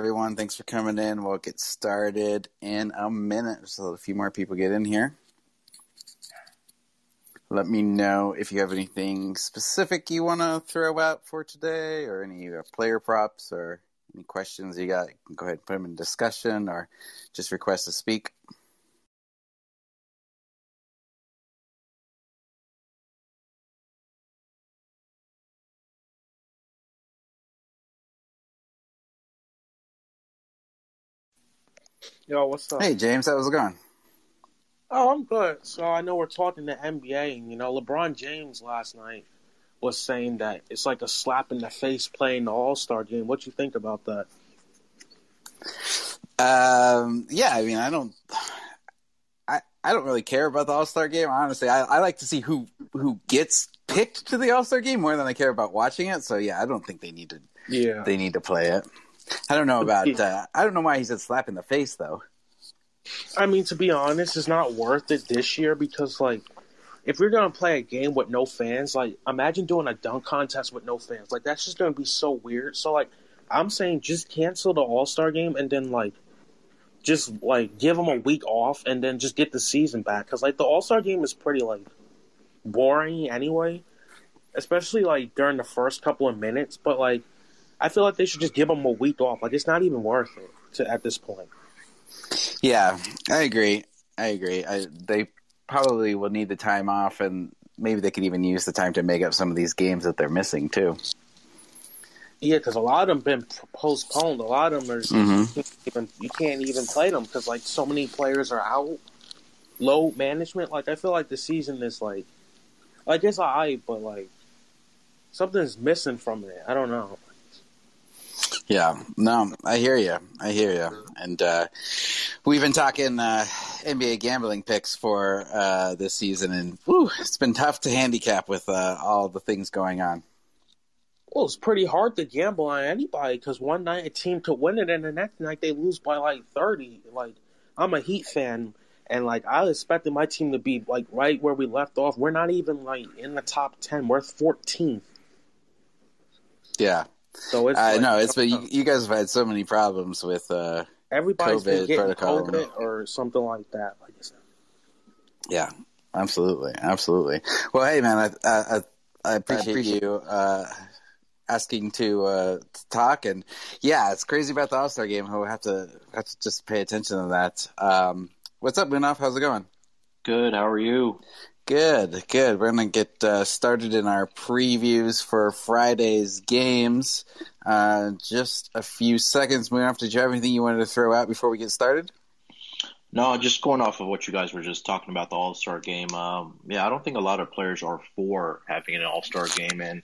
everyone. Thanks for coming in. We'll get started in a minute. So a few more people get in here. Let me know if you have anything specific you want to throw out for today, or any uh, player props, or any questions you got. You go ahead and put them in discussion, or just request to speak. Yo, what's up? Hey, James, how's it going? Oh, I'm good. So I know we're talking to NBA, and you know, LeBron James last night was saying that it's like a slap in the face playing the All Star game. What you think about that? Um, yeah, I mean, I don't, I, I don't really care about the All Star game. Honestly, I, I like to see who who gets picked to the All Star game more than I care about watching it. So yeah, I don't think they need to. Yeah, they need to play it. I don't know about. Uh, I don't know why he said slap in the face though. I mean, to be honest, it's not worth it this year because, like, if we're gonna play a game with no fans, like, imagine doing a dunk contest with no fans. Like, that's just gonna be so weird. So, like, I'm saying just cancel the All Star game and then, like, just like give them a week off and then just get the season back because, like, the All Star game is pretty like boring anyway, especially like during the first couple of minutes. But like, I feel like they should just give them a week off. Like, it's not even worth it to at this point. Yeah, I agree. I agree. I, they probably will need the time off, and maybe they could even use the time to make up some of these games that they're missing too. Yeah, because a lot of them been postponed. A lot of them are mm-hmm. even, you can't even play them because like so many players are out. Low management. Like I feel like the season is like, like it's alright, but like something's missing from it. I don't know. Yeah, no, I hear you. I hear you. And uh, we've been talking uh, NBA gambling picks for uh, this season, and whew, it's been tough to handicap with uh, all the things going on. Well, it's pretty hard to gamble on anybody because one night a team could win it, and the next night they lose by like thirty. Like I'm a Heat fan, and like I expected my team to be like right where we left off. We're not even like in the top ten. We're 14th. Yeah, so it's I like, know it's but you, you, guys have had so many problems with uh, everybody's COVID been protocol COVID or something like that. Like I said. Yeah, absolutely, absolutely. Well, hey man, I I, I appreciate, I appreciate you uh, asking to, uh, to, talk, and yeah, it's crazy about the All Star game. We'll have to have to just pay attention to that. Um, what's up, Munaf? How's it going? Good. How are you? Good, good. We're going to get uh, started in our previews for Friday's games. Uh, just a few seconds. Munaf, did you have anything you wanted to throw out before we get started? No, just going off of what you guys were just talking about the All Star game. Um, yeah, I don't think a lot of players are for having an All Star game, and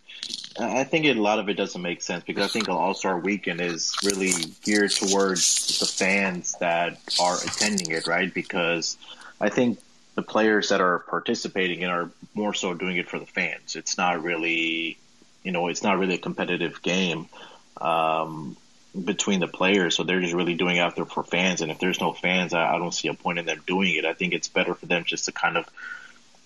I think a lot of it doesn't make sense because I think an All Star weekend is really geared towards the fans that are attending it, right? Because I think the players that are participating in are more so doing it for the fans. It's not really, you know, it's not really a competitive game um, between the players. So they're just really doing it out there for fans. And if there's no fans, I, I don't see a point in them doing it. I think it's better for them just to kind of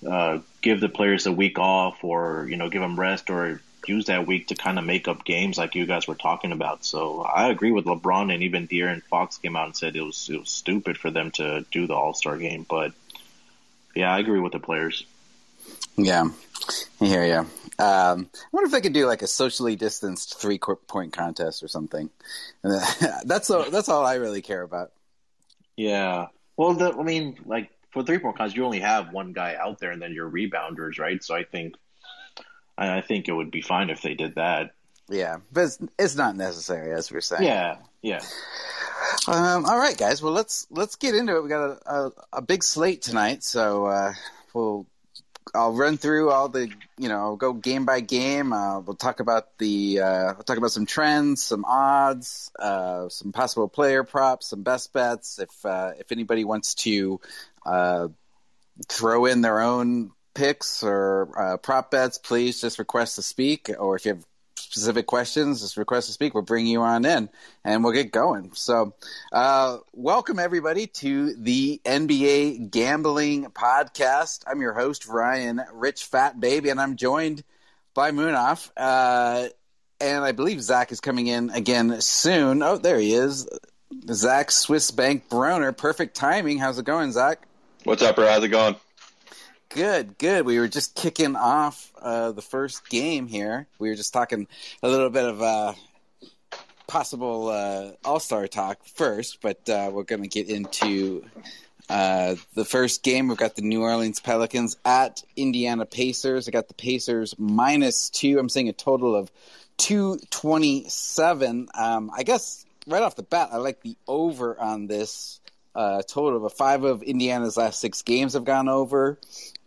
uh, give the players a week off, or you know, give them rest, or use that week to kind of make up games like you guys were talking about. So I agree with LeBron and even De'Aaron Fox came out and said it was it was stupid for them to do the All Star game, but yeah, I agree with the players. Yeah, I hear you. Um, I wonder if they could do like a socially distanced three point contest or something. that's all, that's all I really care about. Yeah. Well, the, I mean, like for three point contest, you only have one guy out there, and then your rebounders, right? So I think, I think it would be fine if they did that. Yeah, but it's, it's not necessary, as we're saying. Yeah, yeah. Um, all right, guys. Well, let's let's get into it. We got a, a, a big slate tonight, so uh, we'll I'll run through all the you know go game by game. Uh, we'll talk about the uh, we'll talk about some trends, some odds, uh, some possible player props, some best bets. If uh, if anybody wants to uh, throw in their own picks or uh, prop bets, please just request to speak. Or if you have specific questions, just request to speak. We'll bring you on in and we'll get going. So, uh, welcome everybody to the NBA Gambling Podcast. I'm your host, Ryan Rich Fat Baby, and I'm joined by Munaf. Uh, and I believe Zach is coming in again soon. Oh, there he is. Zach Swiss Bank Broner. Perfect timing. How's it going, Zach? What's up, bro? How's it going? Good, good. We were just kicking off uh, the first game here. We were just talking a little bit of uh, possible uh, All Star talk first, but uh, we're going to get into uh, the first game. We've got the New Orleans Pelicans at Indiana Pacers. I got the Pacers minus two. I'm seeing a total of 227. Um, I guess right off the bat, I like the over on this uh, total of five of Indiana's last six games have gone over.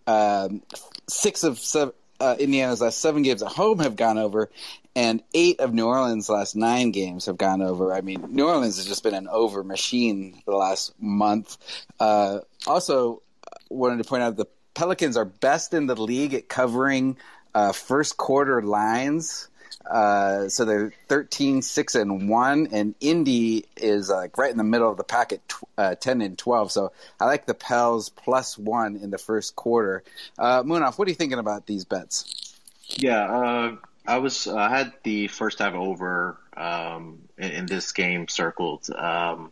Um, six of seven, uh, Indiana's last seven games at home have gone over, and eight of New Orleans' last nine games have gone over. I mean, New Orleans has just been an over machine the last month. Uh, also, wanted to point out the Pelicans are best in the league at covering uh, first quarter lines. Uh, so they're 13, 6, and 1, and Indy is uh, like right in the middle of the pack at tw- uh, 10 and 12. So I like the Pels plus 1 in the first quarter. Uh, Munaf, what are you thinking about these bets? Yeah, uh, I was I had the first half over um, in, in, this game circled. Um,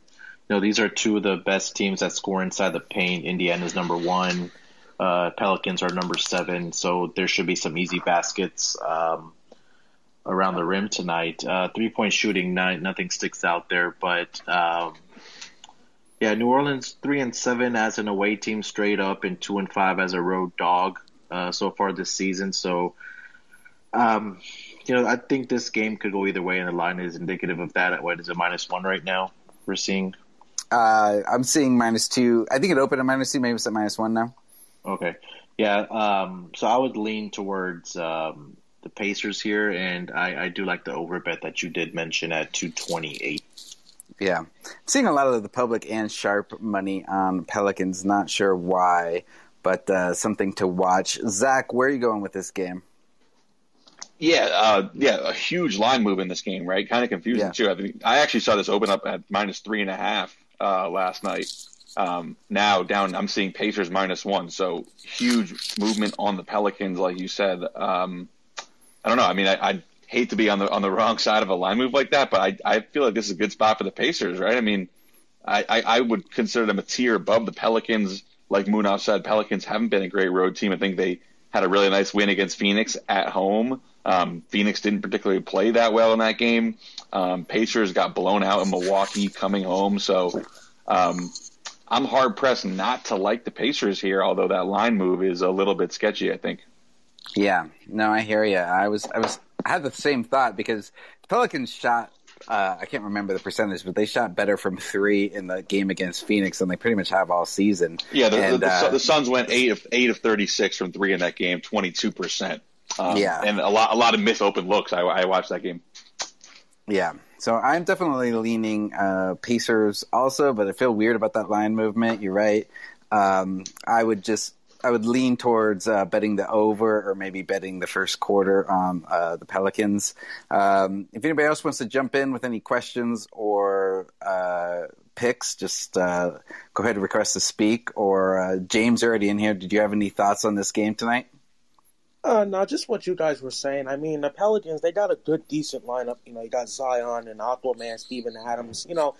you know, these are two of the best teams that score inside the paint. Indiana's number one. Uh, Pelicans are number seven, so there should be some easy baskets. Um, around the rim tonight. Uh, three point shooting, not, nothing sticks out there, but um, yeah, New Orleans three and seven as an away team straight up, and two and five as a road dog uh, so far this season. So, um, you know, I think this game could go either way, and the line is indicative of that. What is it, minus one right now? We're seeing. Uh, I'm seeing minus two. I think it opened at minus two. Maybe it's at minus one now. Okay. Yeah. Um, so I would lean towards um, the Pacers here, and I, I do like the over bet that you did mention at 228. Yeah. I'm seeing a lot of the public and sharp money on Pelicans. Not sure why, but uh, something to watch. Zach, where are you going with this game? Yeah, uh, yeah, a huge line move in this game, right? Kind of confusing yeah. too. I, mean, I actually saw this open up at minus three and a half uh, last night. Um, now down, I'm seeing Pacers minus one, so huge movement on the Pelicans, like you said. Um, I don't know. I mean, I, I hate to be on the on the wrong side of a line move like that, but I I feel like this is a good spot for the Pacers, right? I mean, I I, I would consider them a tier above the Pelicans. Like Munaf said, Pelicans haven't been a great road team. I think they had a really nice win against Phoenix at home. Um, Phoenix didn't particularly play that well in that game. Um, Pacers got blown out in Milwaukee coming home, so um, I'm hard pressed not to like the Pacers here. Although that line move is a little bit sketchy, I think. Yeah, no, I hear you. I was, I was, I had the same thought because the Pelicans shot. Uh, I can't remember the percentage, but they shot better from three in the game against Phoenix than they pretty much have all season. Yeah, the, and, the, the, uh, the Suns went eight of eight of thirty six from three in that game, twenty two percent. Um, yeah, and a lot, a lot of missed open looks. I, I watched that game. Yeah, so I'm definitely leaning uh, Pacers also, but I feel weird about that line movement. You're right. Um, I would just I would lean towards uh, betting the over or maybe betting the first quarter on uh, the Pelicans. Um, if anybody else wants to jump in with any questions or uh, picks, just uh, go ahead and request to speak. Or uh, James, already in here. Did you have any thoughts on this game tonight? Uh, no, just what you guys were saying. I mean, the Pelicans, they got a good, decent lineup. You know, you got Zion and Aquaman, Steven Adams. You know,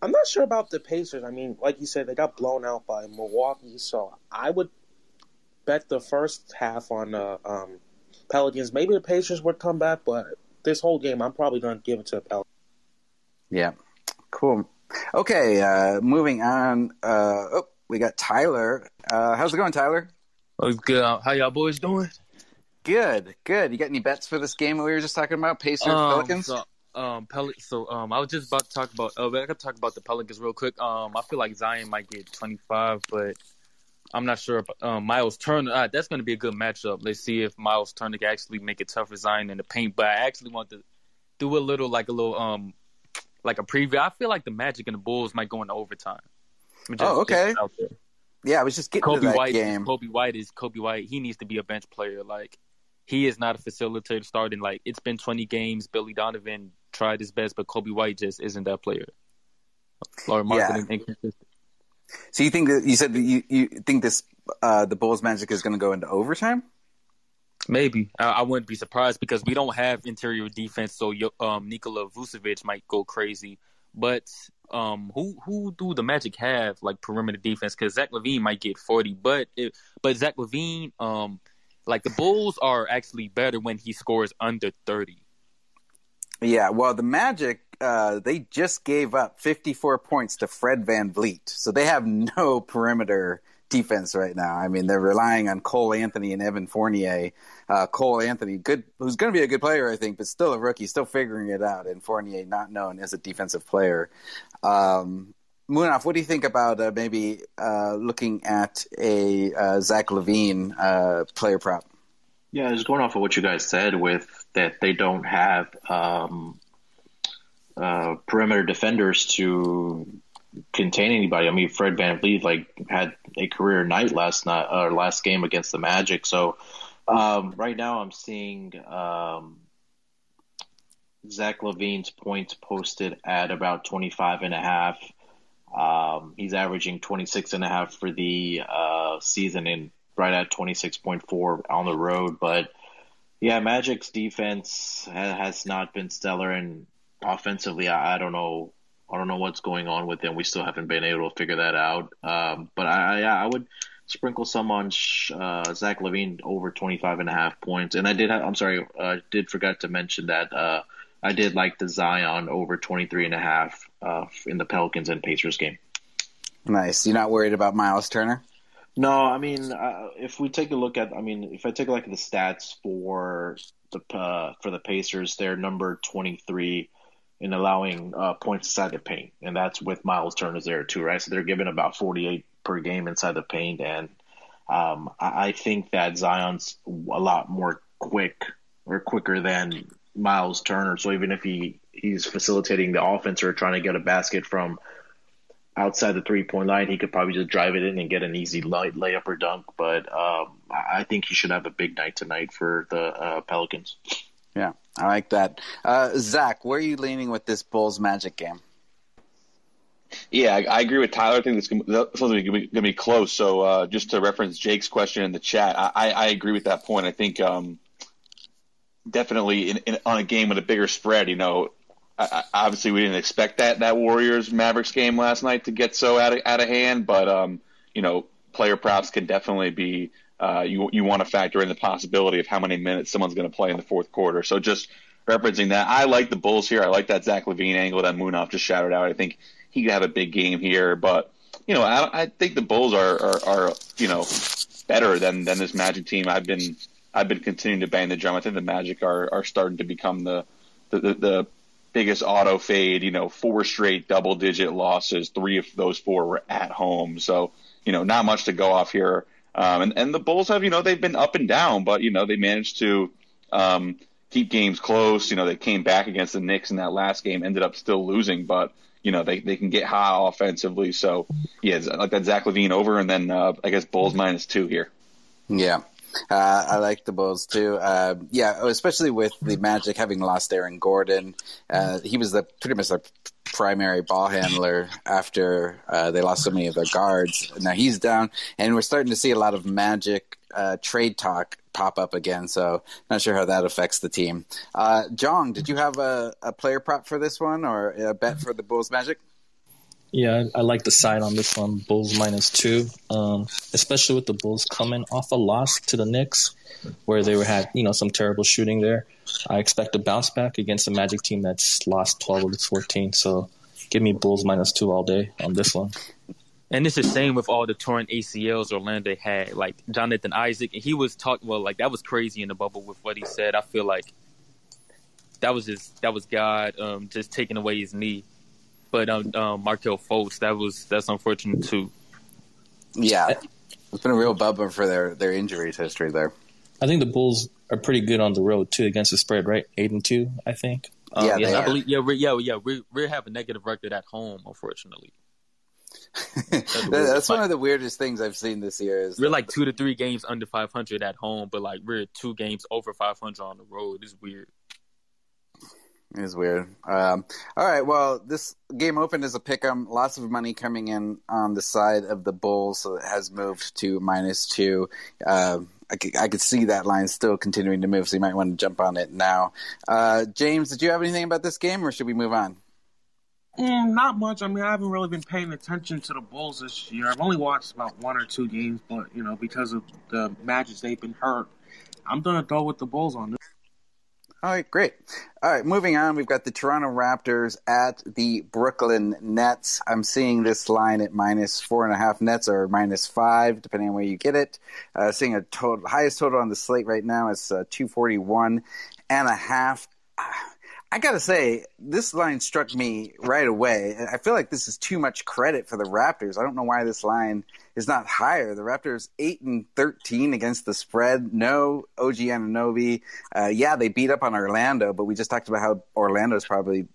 I'm not sure about the Pacers. I mean, like you said, they got blown out by Milwaukee, so I would bet the first half on the um, Pelicans. Maybe the Pacers would come back, but this whole game, I'm probably going to give it to the Pelicans. Yeah, cool. Okay, uh, moving on. Uh, oh, we got Tyler. Uh, how's it going, Tyler? Oh, good. How y'all boys doing? Good, good. You got any bets for this game we were just talking about? Pacers, um, Pelicans. So, um, Pel- so um, I was just about to talk about. Uh, I could talk about the Pelicans real quick. Um, I feel like Zion might get 25, but I'm not sure if um, Miles Turner. Uh, that's going to be a good matchup. Let's see if Miles Turner can actually make it tough for Zion in the paint. But I actually want to do a little like a little um like a preview. I feel like the Magic and the Bulls might go into overtime. Just, oh, okay. Yeah, I was just getting Coby to that White, game. Coby White is Coby White. He needs to be a bench player. Like he is not a facilitator starting. Like it's been 20 games. Billy Donovan tried his best, but Coby White just isn't that player. Or marketing yeah. inconsistent. So you think that you said that you, you think this uh, the Bulls Magic is going to go into overtime? Maybe I, I, wouldn't be surprised because we don't have interior defense, so um, Nikola Vucevic might go crazy. But um, who who do the Magic have like perimeter defense? Because Zach LaVine might get forty, but but Zach LaVine, um, like the Bulls are actually better when he scores under thirty. Yeah, well, the Magic uh, they just gave up 54 points to Fred VanVleet, so they have no perimeter defense right now. I mean, they're relying on Cole Anthony and Evan Fournier. Uh, Cole Anthony, good, who's going to be a good player, I think, but still a rookie, still figuring it out. And Fournier, not known as a defensive player. Um, Munaf, what do you think about uh, maybe uh, looking at a uh, Zach LaVine uh, player prop? Yeah, just going off of what you guys said with that they don't have um, uh, perimeter defenders to contain anybody. I mean, Fred VanVleet like had a career night last night or uh, last game against the Magic. So um, right now, I'm seeing um, Zach LaVine's points posted at about 25 and a half. Um, he's averaging 26 and a half for the uh, season and right at 26.4 on the road. But yeah, Magic's defense has not been stellar, and offensively, I, I don't know. I don't know what's going on with them. We still haven't been able to figure that out. Um, but I, yeah, I would sprinkle some on uh, Zach LaVine over 25 and a half points. And I did, have, I'm sorry, I did forget to mention that uh, I did like the Zion over 23 and a half uh, in the Pelicans and Pacers game. Nice. You're not worried about Miles Turner? No, I mean, uh, if we take a look at, I mean, if I take a look at the stats for the uh, for the Pacers, they're number 23 in allowing uh, points inside the paint, and that's with Miles Turner there too, right? So they're giving about 48 per game inside the paint, and um, I, I think that Zion's a lot more quick or quicker than Miles Turner. So even if he he's facilitating the offense or trying to get a basket from outside the three point line, he could probably just drive it in and get an easy light layup or dunk. But um, I think he should have a big night tonight for the uh, Pelicans. Yeah, I like that. Uh, Zach, where are you leaning with this Bulls Magic game? Yeah, I, I agree with Tyler. I think this is going to be close. So uh, just to reference Jake's question in the chat, I, I agree with that point. I think um, definitely in, in, on a game with a bigger spread, you know, Obviously we didn't expect that that Warriors Mavericks game last night to get so out of out of hand, but um, you know, player props can definitely be uh, you you want to factor in the possibility of how many minutes someone's going to play in the fourth quarter. So just referencing that, I like the Bulls here. I like that Zach LaVine angle that Munaf just shouted out. I think he could have a big game here, but you know, I, I think the Bulls are, are, are you know better than than this Magic team. I've been I've been continuing to bang the drum. I think the Magic are are starting to become the the, the, the biggest auto fade. You know, four straight double digit losses. Three of those four were at home. So you know, not much to go off here. Um, and, and the Bulls have, you know, they've been up and down, but, you know, they managed to um, keep games close. You know, they came back against the Knicks in that last game, ended up still losing, but, you know, they, they can get high offensively. So, yeah, like that Zach LaVine over, and then uh, I guess Bulls minus two here. Yeah. Uh, I like the Bulls too. Uh, yeah, especially with the Magic having lost Aaron Gordon. Uh, he was the pretty much the primary ball handler after uh, they lost so many of their guards. Now he's down, and we're starting to see a lot of Magic uh, trade talk pop up again. So not sure how that affects the team. Uh, Jong, did you have a, a player prop for this one or a bet for the Bulls Magic? Yeah, I, like the side on this one, Bulls minus two, um, especially with the Bulls coming off a loss to the Knicks, where they were had you know some terrible shooting there. I expect a bounce back against a Magic team that's lost twelve of its fourteen. So give me Bulls minus two all day on this one. And it's the same with all the torn ACLs Orlando had, like Jonathan Isaac, and he was talking well, like that was crazy in the bubble with what he said. I feel like that was just that was God um, just taking away his knee but um, um, Markelle Fultz, that was that's unfortunate too. Yeah, it's been a real bummer for their their injuries history there. I think the Bulls are pretty good on the road too against the spread, right? Eight and two, I think. Um, yeah, yeah, I believe. Yeah, we, yeah, yeah. We we have a negative record at home, unfortunately. That's, That's one of the weirdest things I've seen this year. Is we're like two to three games under 500 at home, but like we're two games over 500 on the road. It's weird. It is weird. Um, all right. Well, this game opened as a pick 'em. Lots of money coming in on the side of the Bulls, so it has moved to minus two. Uh, I, could, I could see that line still continuing to move, so you might want to jump on it now. Uh, James, did you have anything about this game, or should we move on? Mm, not much. I mean, I haven't really been paying attention to the Bulls this year. I've only watched about one or two games, but you know, because of the matches they've been hurt, I'm gonna go with the Bulls on this. All right, great. All right, moving on. We've got the Toronto Raptors at the Brooklyn Nets. I'm seeing this line at minus four and a half. Nets or minus five, depending on where you get it. Uh, seeing a total highest total on the slate right now is uh, 241 and a half. I gotta say, this line struck me right away. I feel like this is too much credit for the Raptors. I don't know why this line is not higher. The Raptors eight and thirteen against the spread. No OG Anunoby. Uh, yeah, they beat up on Orlando, but we just talked about how Orlando's probably,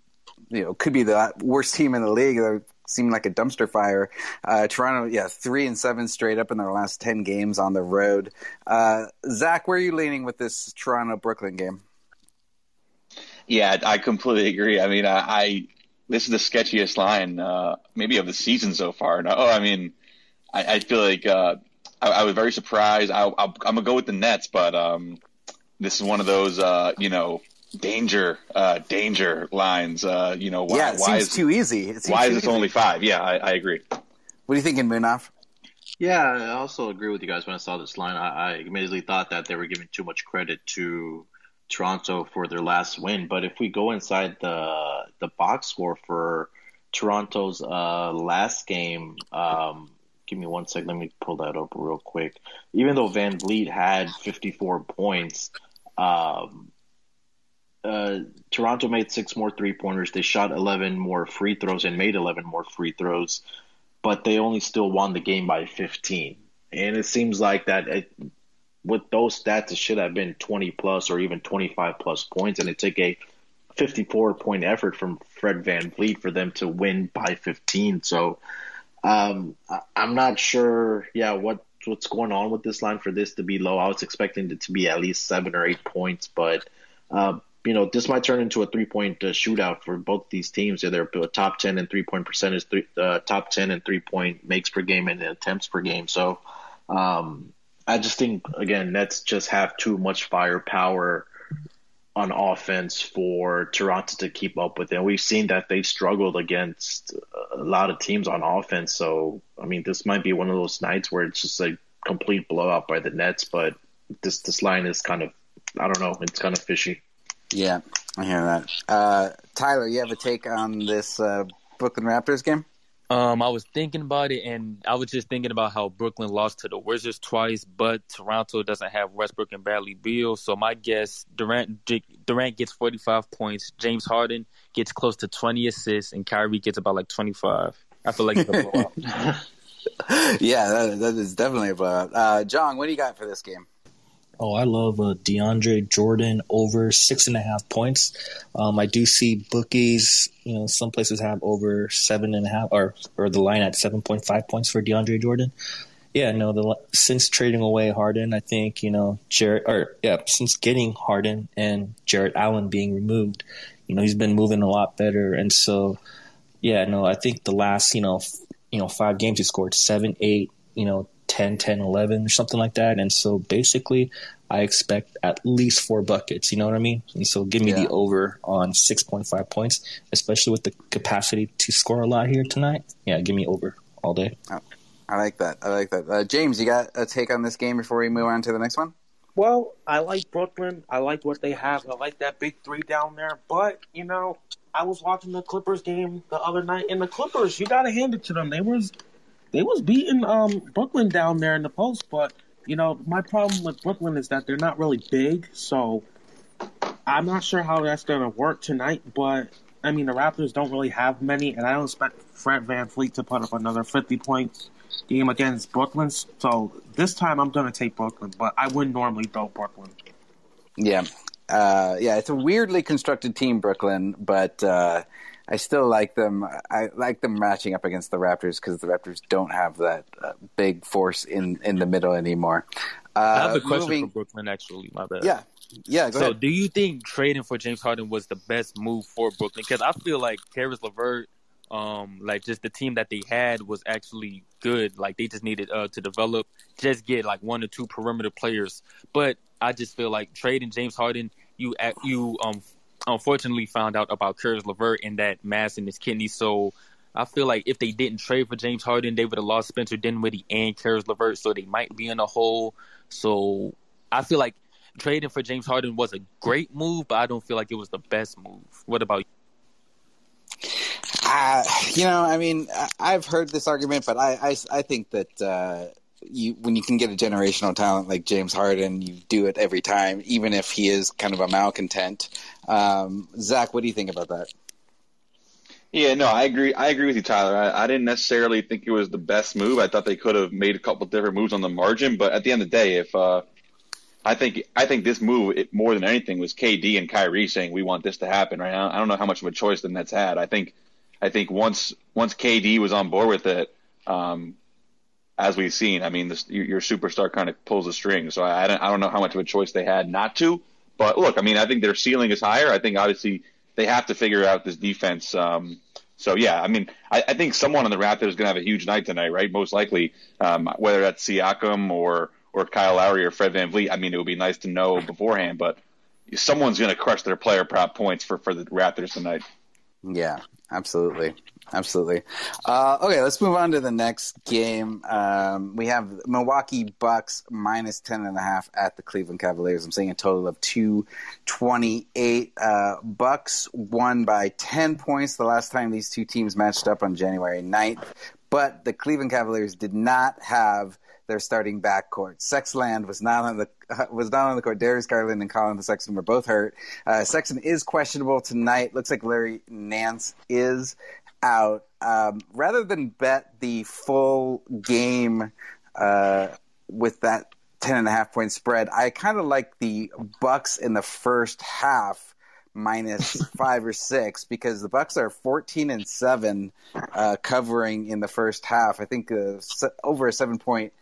you know, could be the worst team in the league. They're seeming like a dumpster fire. Uh, Toronto, yeah, three and seven straight up in their last ten games on the road. Uh, Zach, where are you leaning with this Toronto Brooklyn game? Yeah, I completely agree. I mean, I, I this is the sketchiest line uh, maybe of the season so far. No, I mean, I, I feel like uh, I, I, was very surprised. I, am gonna go with the Nets, but um, this is one of those uh, you know danger uh, danger lines. Uh, you know, why, yeah, it why seems is too easy? why is this only five? Yeah, I, I agree. What are you thinking, Munaf? Yeah, I also agree with you guys when I saw this line. I, I immediately thought that they were giving too much credit to Toronto for their last win. But if we go inside the the box score for Toronto's uh, last game, um, give me one sec. Let me pull that up real quick. Even though VanVleet had 54 points, um, uh, Toronto made six more three pointers. They shot 11 more free throws and made 11 more free throws, but they only still won the game by 15. And it seems like that it, with those stats, it should have been 20 plus or even 25 plus points. And it took a 54 point effort from Fred Van VanVleet for them to win by 15. So um, I, am not sure, yeah, what what's going on with this line for this to be low. I was expecting it to be at least seven or eight points, but uh, you know this might turn into a three point uh, shootout for both these teams. They're top 10 and three point percentage, three, uh, top 10 and three point makes per game and attempts per game. So um, I just think again Nets just have too much firepower on offense for Toronto to keep up with. And we've seen that they've struggled against a lot of teams on offense. So I mean, this might be one of those nights where it's just a complete blowout by the Nets. But this this line is kind of I don't know, it's kind of fishy. Yeah, I hear that. Uh, Tyler, you have a take on this uh, Brooklyn Raptors game? Um, I was thinking about it, and I was just thinking about how Brooklyn lost to the Wizards twice, but Toronto doesn't have Westbrook and Bradley Beal. So my guess, Durant Durant gets 45 points, James Harden gets close to 20 assists, and Kyrie gets about like 25. I feel like it's a yeah, that, that is definitely a blowout. Uh, John, what do you got for this game? Oh, I love uh, DeAndre Jordan over six and a half points. Um, I do see bookies, you know, some places have over seven and a half, or or the line at seven point five points for DeAndre Jordan. Yeah, no, the since trading away Harden, I think you know Jarrett, or yeah, since getting Harden and Jarrett Allen being removed, you know, he's been moving a lot better, and so yeah, no, I think the last you know, f- you know, five games he scored seven, eight, you know, 10, 10, 11 or something like that. And so basically, I expect at least four buckets. You know what I mean? And so give me yeah. the over on 6.5 points, especially with the capacity to score a lot here tonight. Yeah, give me over all day. I like that. I like that. Uh, James, you got a take on this game before we move on to the next one? Well, I like Brooklyn. I like what they have. I like that big three down there. But, you know, I was watching the Clippers game the other night, and the Clippers, you got to hand it to them. They was they was beating um, Brooklyn down there in the post, but you know my problem with Brooklyn is that they're not really big, so I'm not sure how that's gonna work tonight. But I mean the Raptors don't really have many, and I don't expect Fred VanVleet to put up another 50 points game against Brooklyn. So this time I'm gonna take Brooklyn, but I wouldn't normally go Brooklyn. Yeah, uh, yeah, it's a weirdly constructed team, Brooklyn, but. Uh, I still like them. I like them matching up against the Raptors because the Raptors don't have that uh, big force in in the middle anymore. Uh, I have a question moving, for Brooklyn. Actually, my bad. Yeah, yeah. Go so, ahead. do you think trading for James Harden was the best move for Brooklyn? Because I feel like Caris LeVert, um, like just the team that they had was actually good. Like they just needed uh, to develop, just get like one or two perimeter players. But I just feel like trading James Harden, you you um unfortunately found out about Caris LeVert and that mass in his kidney. So I feel like if they didn't trade for James Harden, they would have lost Spencer Dinwiddie and Caris LeVert. So they might be in a hole. So I feel like trading for James Harden was a great move, but I don't feel like it was the best move. What about you? Uh, you know, I mean, I've heard this argument, but I, I, I think that uh, you when you can get a generational talent like James Harden, you do it every time, even if he is kind of a malcontent. Um, Zach, what do you think about that? Yeah, no, I agree. I agree with you, Tyler. I, I, didn't necessarily think it was the best move. I thought they could have made a couple different moves on the margin, but at the end of the day, if uh, I think I think this move it, more than anything was KD and Kyrie saying we want this to happen. Right now, I don't know how much of a choice the Nets had. I think I think once once KD was on board with it, um, as we've seen, I mean, this, your superstar kind of pulls the string. So I, I don't I don't know how much of a choice they had not to. But look, I mean, I think their ceiling is higher. I think obviously they have to figure out this defense. Um, so yeah, I mean, I, I think someone on the Raptors is going to have a huge night tonight, right? Most likely, um, whether that's Siakam or or Kyle Lowry or Fred VanVleet. I mean, it would be nice to know beforehand, but someone's going to crush their player prop points for for the Raptors tonight. Yeah, absolutely. Absolutely. Uh, okay, let's move on to the next game. Um, we have Milwaukee Bucks minus ten and a half at the Cleveland Cavaliers. I'm saying a total of two twenty eight. Uh, Bucks won by ten points the last time these two teams matched up on January 9th, but the Cleveland Cavaliers did not have their starting backcourt. Sexland was not on the uh, was not on the court. Darius Garland and Collin Sexton were both hurt. Uh, Sexton is questionable tonight. Looks like Larry Nance is out. Um, rather than bet the full game uh, with that ten and a half point spread, I kind of like the Bucks in the first half minus five or six because the Bucks are fourteen and seven uh, covering in the first half. I think uh, over a seven point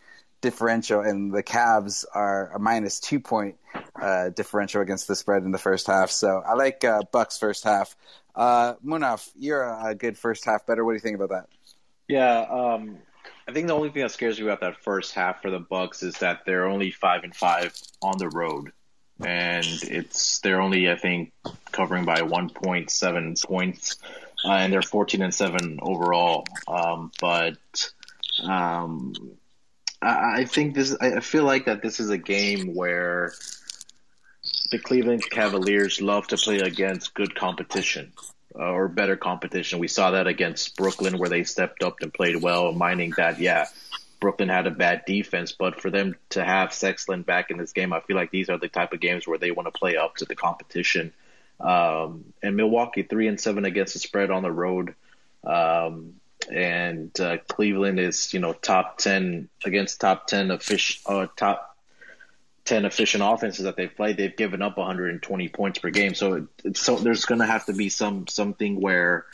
differential, and the Cavs are a minus two point uh, differential against the spread in the first half. So I like uh, Bucks first half. Uh, Munaf, you're a, good first half better. What do you think about that? Yeah, um, I think the only thing that scares me about that first half for the Bucks is that they're only five and five on the road, and it's they're only I think covering by 1.7 points, uh, and they're 14 and seven overall. Um, but um, I, think this. I feel like that this is a game where the Cleveland Cavaliers love to play against good competition uh, or better competition. We saw that against Brooklyn where they stepped up and played well, mining that, yeah, Brooklyn had a bad defense, but for them to have Sexland back in this game, I feel like these are the type of games where they want to play up to the competition. Um, and Milwaukee three and seven against the spread on the road. Um, and uh, Cleveland is, you know, top ten against top ten of fish, uh, top 10 efficient offenses that they've played, they've given up 120 points per game. So, so there's going to have to be some something where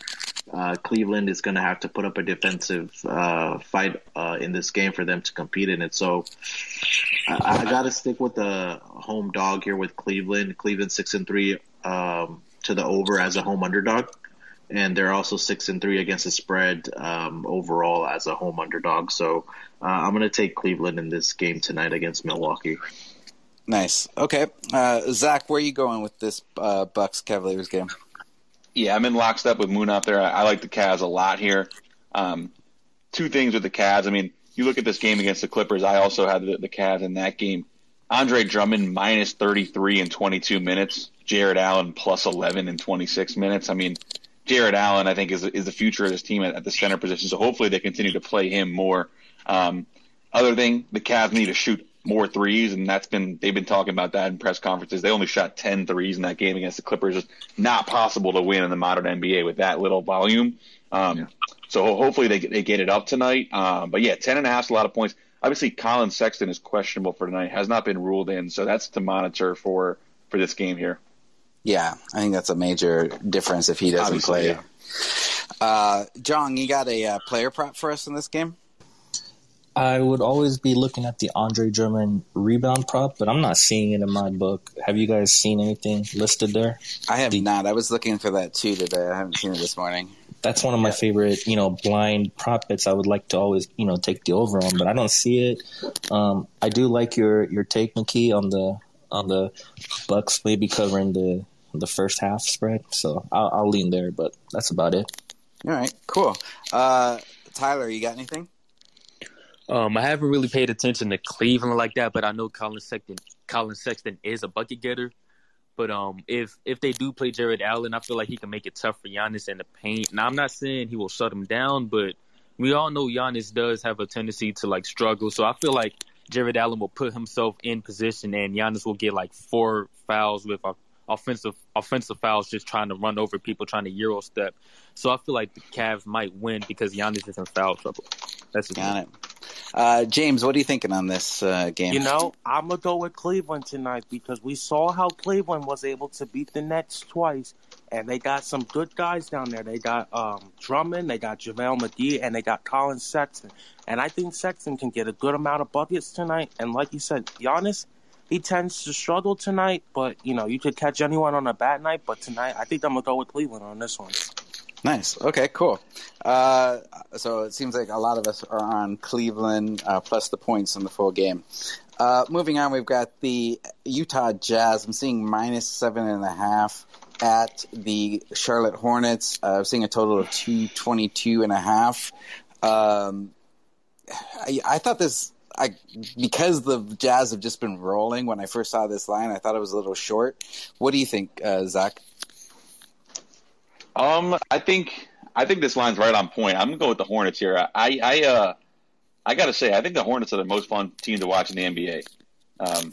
uh, Cleveland is going to have to put up a defensive uh, fight uh, in this game for them to compete in it. So I, I got to stick with the home dog here with Cleveland. Cleveland six and three um, to the over as a home underdog. And they're also six and three against the spread um, overall as a home underdog. So uh, I'm going to take Cleveland in this game tonight against Milwaukee. Nice. Okay, uh, Zach, where are you going with this uh, Bucks Cavaliers game? Yeah, I'm in lockstep with Munaf there. I, I like the Cavs a lot here. Um, two things with the Cavs. I mean, you look at this game against the Clippers. I also had the, the Cavs in that game. Andre Drummond minus 33 in 22 minutes. Jarrett Allen plus 11 in 26 minutes. I mean, Jarrett Allen, I think, is is the future of this team at, at the center position. So hopefully they continue to play him more. Um, other thing, the Cavs need to shoot more threes, and that's been they've been talking about that in press conferences. They only shot 10 threes in that game against the Clippers. It's not possible to win in the modern NBA with that little volume. Um, yeah. So hopefully they they get it up tonight. Um, but yeah, 10 and a half is a lot of points. Obviously, Collin Sexton is questionable for tonight. Has not been ruled in, so that's to monitor for for this game here. Yeah, I think that's a major difference if he doesn't Obviously, play. yeah. Uh, Jong, you got a uh, player prop for us in this game? I would always be looking at the Andre Drummond rebound prop, but I'm not seeing it in my book. Have you guys seen anything listed there? I have not. I was looking for that too today. I haven't seen it this morning. That's one of my favorite, you know, blind prop bets. I would like to always, you know, take the over on, but I don't see it. Um, I do like your your take, McKee, on the on the Bucks maybe covering the the first half spread. So I'll, I'll lean there, but that's about it. All right, cool. Uh, Tyler, you got anything? Um, I haven't really paid attention to Cleveland like that, but I know Collin Sexton. Collin Sexton is a bucket getter. But um, if if they do play Jarrett Allen, I feel like he can make it tough for Giannis in the paint. Now I'm not saying he will shut him down, but we all know Giannis does have a tendency to like struggle. So I feel like Jarrett Allen will put himself in position, and Giannis will get like four fouls with offensive offensive fouls, just trying to run over people, trying to euro step. So I feel like the Cavs might win because Giannis is in foul trouble. That's just Got it. Uh, James, what are you thinking on this uh, game? You know, I'm gonna go with Cleveland tonight because we saw how Cleveland was able to beat the Nets twice, and they got some good guys down there. They got um, Drummond, they got JaVale McGee, and they got Collin Sexton. And I think Sexton can get a good amount of buckets tonight. And like you said, Giannis, he tends to struggle tonight, but you know, you could catch anyone on a bad night. But tonight, I think I'm gonna go with Cleveland on this one. Nice. Okay, cool. Uh, so it seems like a lot of us are on Cleveland uh, plus the points in the full game. Uh, moving on, we've got the Utah Jazz. I'm seeing minus seven and a half at the Charlotte Hornets. Uh, I'm seeing a total of 222 and a half. Um, I, I thought this, I, because the Jazz have just been rolling when I first saw this line, I thought it was a little short. What do you think, uh, Zach? Um, I think I think this line's right on point. I'm gonna go with the Hornets here. I I uh I gotta say I think the Hornets are the most fun team to watch in the NBA. Um,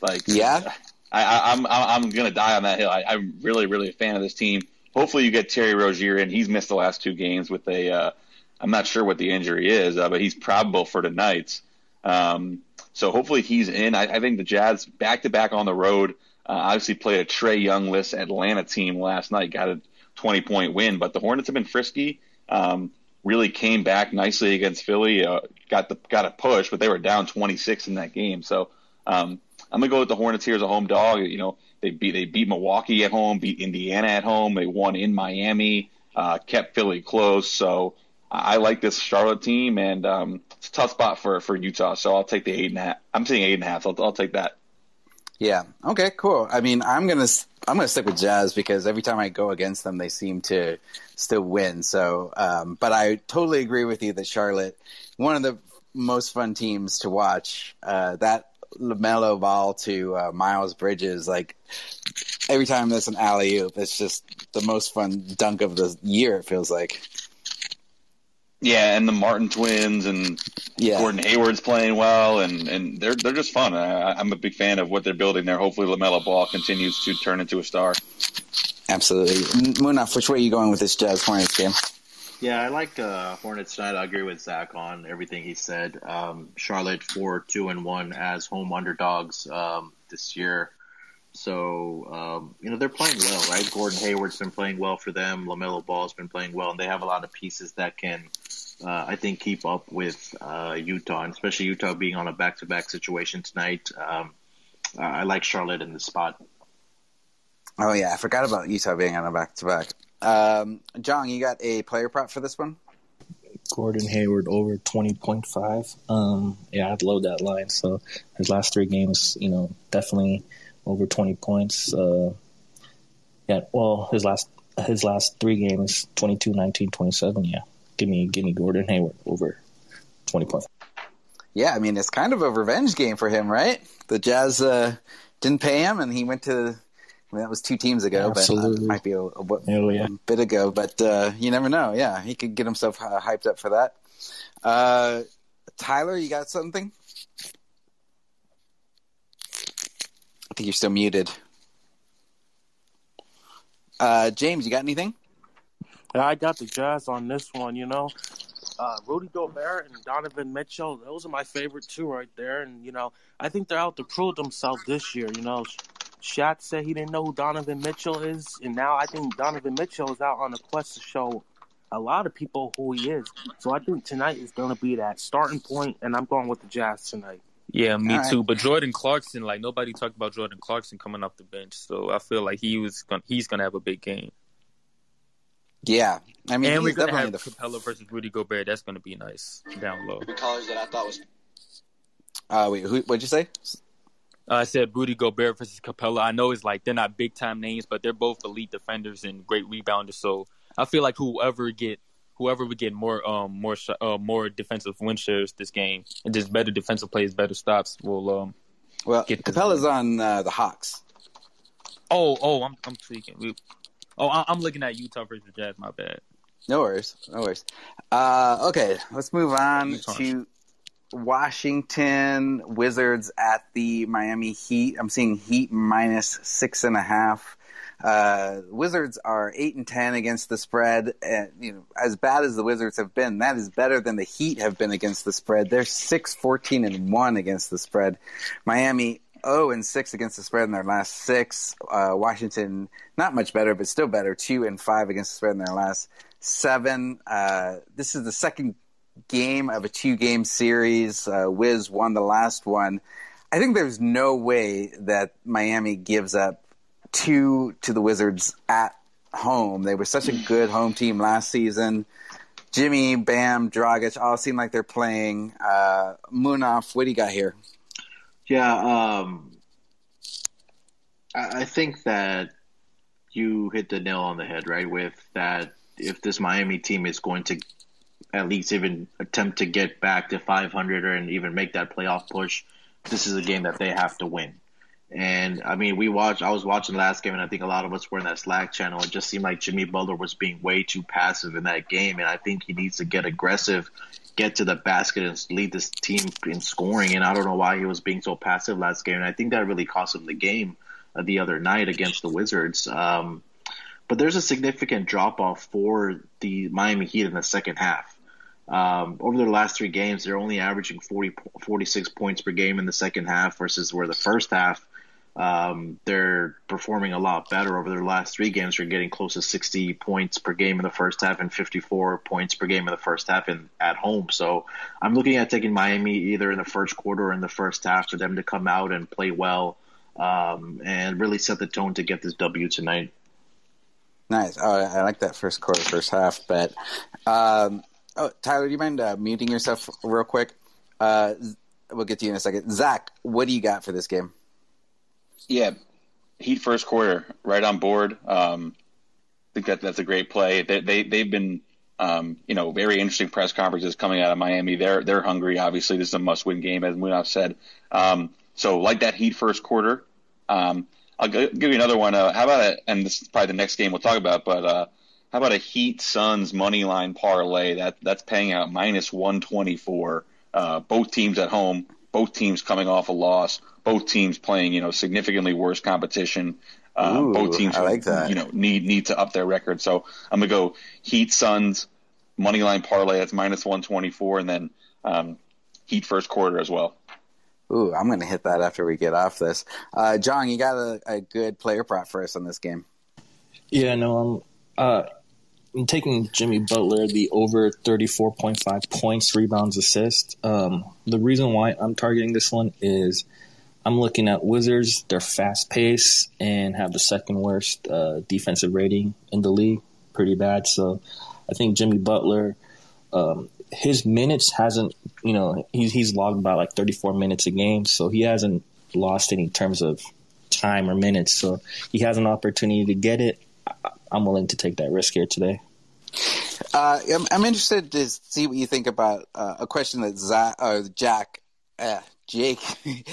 like Yeah? I, I I'm I'm gonna die on that hill. I, I'm really really a fan of this team. Hopefully you get Terry Rozier in. He's missed the last two games with a uh, I'm not sure what the injury is, uh, but he's probable for tonight. Um, so hopefully he's in. I, I think the Jazz back to back on the road. Uh, obviously played a Trey Youngless Atlanta team last night. Got a 20 point win, but the Hornets have been frisky. Um, really came back nicely against Philly. Uh, got the got a push, but they were down 26 in that game. So um, I'm gonna go with the Hornets here as a home dog. You know, they beat they beat Milwaukee at home, beat Indiana at home. They won in Miami, uh, kept Philly close. So I, I like this Charlotte team, and um, tough spot for for Utah. So I'll take the eight and a half. I'm saying eight and a half. I'll, I'll take that. Yeah. Okay. Cool. I mean, I'm gonna I'm gonna stick with Jazz because every time I go against them, they seem to still win. So, um, but I totally agree with you that Charlotte, one of the most fun teams to watch. Uh, that Lamelo ball to uh, Miles Bridges, like every time there's an alley oop, it's just the most fun dunk of the year. It feels like. Yeah, and the Martin twins and Yeah. Gordon Hayward's playing well, and, and they're they're just fun. I, I'm a big fan of what they're building there. Hopefully, Lamelo Ball continues to turn into a star. Absolutely. Munaf, which way are you going with this Jazz Hornets game? Yeah, I like uh, Hornets tonight. I agree with Zach on everything he said. Um, Charlotte four two and one as home underdogs um, this year. So um, you know they're playing well, right? Gordon Hayward's been playing well for them. Lamelo Ball's been playing well, and they have a lot of pieces that can, uh, I think, keep up with uh, Utah, and especially Utah being on a back-to-back situation tonight. Um, I like Charlotte in the spot. Oh yeah, I forgot about Utah being on a back to back. Um, John, you got a player prop for this one? Gordon Hayward over 20.5. Um, yeah, I'd load that line. So his last three games, you know, definitely over 20 points. Uh, yeah, well, his last his last three games 22, 19, 27. Yeah, give me give me Gordon Hayward over 20 points. Yeah, I mean it's kind of a revenge game for him, right? The Jazz uh, didn't pay him, and he went to. I mean, that was two teams ago, but uh, Absolutely. might be a, a, a Oh yeah, bit ago. But uh, you never know. Yeah, he could get himself uh, hyped up for that. Uh, Tyler, you got something? I think you're still muted. Uh, James, you got anything? Yeah, I got the Jazz on this one. You know, uh, Rudy Gobert and Donovan Mitchell. Those are my favorite two right there. And you know, I think they're out to prove themselves this year. You know, Shaq said he didn't know who Donovan Mitchell is, and now I think Donovan Mitchell is out on a quest to show a lot of people who he is. So I think tonight is going to be that starting point, and I'm going with the Jazz tonight. Yeah, me too. But Jordan Clarkson, like nobody talked about Jordan Clarkson coming off the bench, so I feel like he was gonna, he's gonna have a big game. Yeah, I mean, and we're gonna have the... Capela versus Rudy Gobert. That's gonna be nice down low. Colors that I thought was. Uh, wait, who, what'd you say? Uh, I said Rudy Gobert versus Capela. I know it's like they're not big time names, but they're both elite defenders and great rebounders. So I feel like whoever get whoever would get more um more uh, more defensive win shares this game and just better defensive plays, better stops will um well get Capela's on uh, the Hawks. Oh oh I'm I'm tweaking. We, oh I'm looking at Utah versus Jazz. My bad. No worries, no worries. Uh, okay, let's move on Utah. to Washington Wizards at the Miami Heat. I'm seeing Heat minus six and a half. Uh, Wizards are eight and ten against the spread. And, you know, as bad as the Wizards have been, that is better than the Heat have been against the spread. They're six, 14 and one against the spread. Miami 0 and 6 against the spread in their last six. Uh, Washington, not much better, but still better, 2 and 5 against the spread in their last seven. Uh, this is the second game of a two game series. Uh, Wiz won the last one. I think there's no way that Miami gives up two to the Wizards at home. They were such a good home team last season. Jimmy, Bam, Dragic all seem like they're playing. Uh, Munaf, what do you got here? Yeah, um, I, I think that you hit the nail on the head, right? With that, if this Miami team is going to at least even attempt to get back to 500 or and even make that playoff push, this is a game that they have to win. And I mean, we watched. I was watching the last game, and I think a lot of us were in that Slack channel. It just seemed like Jimmy Butler was being way too passive in that game, and I think he needs to get aggressive, get to the basket, and lead this team in scoring. And I don't know why he was being so passive last game, and I think that really cost him the game uh, the other night against the Wizards. Um, but there's a significant drop off for the Miami Heat in the second half. Um, over their last three games, they're only averaging 40, 46 points per game in the second half versus where the first half um, they're performing a lot better over their last three games. They're getting close to 60 points per game in the first half and 54 points per game in the first half in, at home. So I'm looking at taking Miami either in the first quarter or in the first half for them to come out and play well um, and really set the tone to get this W tonight. Nice. Oh, I like that first quarter, first half bet. Um, oh, Tyler, do you mind uh, muting yourself real quick? Uh, we'll get to you in a second. Zach, what do you got for this game? Yeah, Heat first quarter, right on board. Um, I think that that's a great play. They, they they've been um, you know very interesting press conferences coming out of Miami. They're they're hungry. Obviously, this is a must win game, as Munaf said. Um, so like that Heat first quarter. Um, I'll give you another one. Uh, how about it? And this is probably the next game we'll talk about, but uh, how about a Heat Suns money line parlay? That that's paying out minus one twenty four. Uh, both teams at home, both teams coming off a loss both teams playing, you know, significantly worse competition. Uh, Ooh, both teams, like you know, need need to up their record. So I'm gonna go Heat Suns money line parlay. That's minus one twenty four, and then um, Heat first quarter as well. Ooh, I'm gonna hit that after we get off this. Uh, John, you got a, a, good player prop for us on this game. Yeah, no, I'm. Uh, I'm taking Jimmy Butler, the over 34.5 points, rebounds, assists. Um, the reason why I'm targeting this one is I'm looking at Wizards. They're fast paced and have the second worst uh, defensive rating in the league. Pretty bad. So I think Jimmy Butler, um, his minutes hasn't, you know, he's, he's logged about like 34 minutes a game. So he hasn't lost any terms of time or minutes. So he has an opportunity to get it. I'm willing to take that risk here today. Uh, I'm, I'm, interested to see what you think about uh, a question that Zach, uh, Jack Jake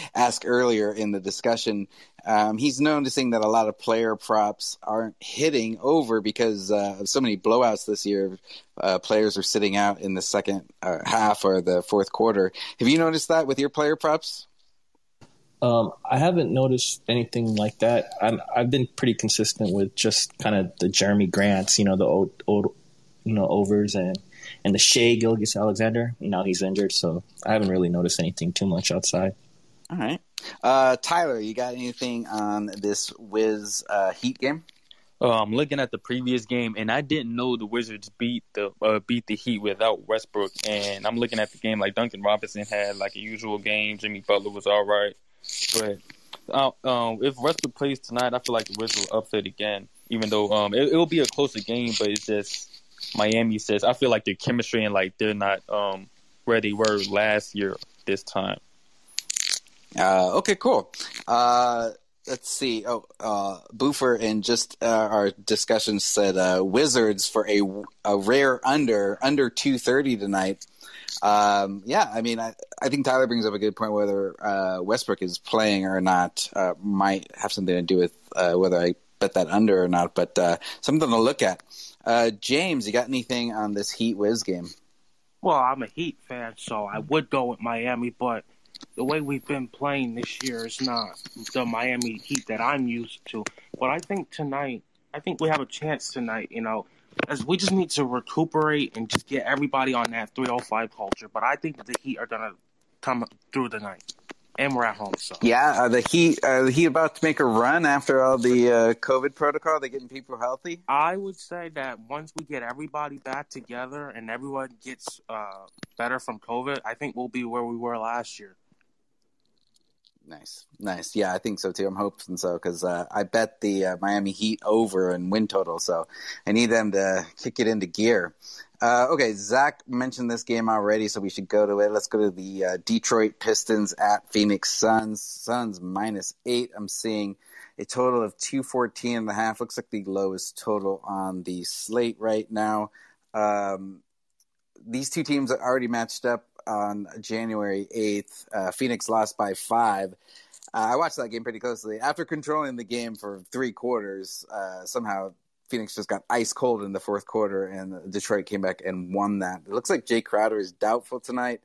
asked earlier in the discussion, um, he's noticing that a lot of player props aren't hitting over because uh, of so many blowouts this year. Uh, players are sitting out in the second uh, half or the fourth quarter. Have you noticed that with your player props? Um, I haven't noticed anything like that. i have been pretty consistent with just kind of the Jerami Grants, you know, the old, old, you know, overs and and the Shai Gilgeous-Alexander, now he's injured, so I haven't really noticed anything too much outside. All right, uh, Tyler, you got anything on this Wiz uh, Heat game? Uh, I'm looking at the previous game, and I didn't know the Wizards beat the uh, beat the Heat without Westbrook. And I'm looking at the game like Duncan Robinson had like a usual game. Jimmy Butler was all right, but uh, um, if Westbrook plays tonight, I feel like the Wizards will upset again. Even though um, it, will be a closer game, but it's just Miami says I feel like their chemistry and like they're not um, where they were last year this time. Uh, okay, cool. Uh, let's see. Oh, uh, Boofer in just uh, our discussion said uh, Wizards for a, a rare under under two thirty tonight. Um, yeah, I mean, I, I think Tyler brings up a good point. Whether uh, Westbrook is playing or not uh, might have something to do with uh, whether I bet that under or not. But uh, something to look at. Uh, James, you got anything on this Heat Wiz game? Well, I'm a Heat fan, so I would go with Miami, but the way we've been playing this year is not the Miami Heat that I'm used to. But I think tonight, I think we have a chance tonight. You know, as we just need to recuperate and just get everybody on that 305 culture. But I think the Heat are gonna come through the night, and we're at home. So yeah, are the Heat are the Heat about to make a run after all the uh, COVID protocol? They're getting people healthy? I would say that once we get everybody back together and everyone gets uh, better from COVID, I think we'll be where we were last year. Nice, nice. Yeah, I think so too. I'm hoping so because uh, I bet the uh, Miami Heat over and win total, so I need them to kick it into gear. Uh, okay, Zach mentioned this game already, so we should go to it. Let's go to the uh, Detroit Pistons at Phoenix Suns. Suns minus eight. I'm seeing a total of 214 and a half. Looks like the lowest total on the slate right now. Um, these two teams are already matched up on January 8th. Uh, Phoenix lost by five. Uh, I watched that game pretty closely. After controlling the game for three quarters, uh, somehow Phoenix just got ice cold in the fourth quarter, and Detroit came back and won that. It looks like Jay Crowder is doubtful tonight.